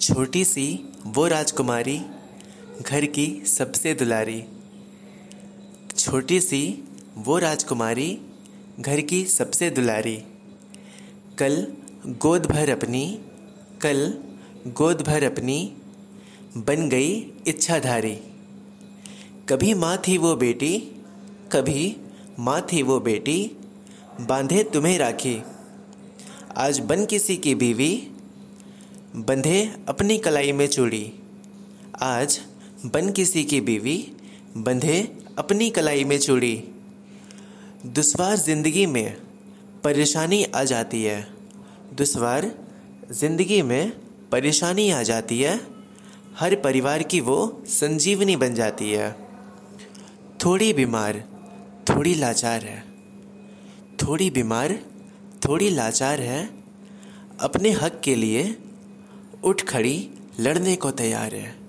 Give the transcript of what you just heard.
छोटी सी वो राजकुमारी, घर की सबसे दुलारी। छोटी सी वो राजकुमारी, घर की सबसे दुलारी। कल गोद भर अपनी, कल गोद भर अपनी बन गई इच्छाधारी। कभी माँ थी वो बेटी, कभी माँ थी वो बेटी, बांधे तुम्हें राखी। आज बन किसी की बीवी बंधे अपनी कलाई में चूड़ी। आज बन किसी की बीवी, बंधे अपनी कलाई में चूड़ी। दुश्वार ज़िंदगी में परेशानी आ जाती है। दुश्वार ज़िंदगी में परेशानी आ जाती है। हर परिवार की वो संजीवनी बन जाती है। थोड़ी बीमार, थोड़ी लाचार है। थोड़ी बीमार, थोड़ी लाचार है। अपने हक के लिए उठ खड़ी लड़ने को तैयार है।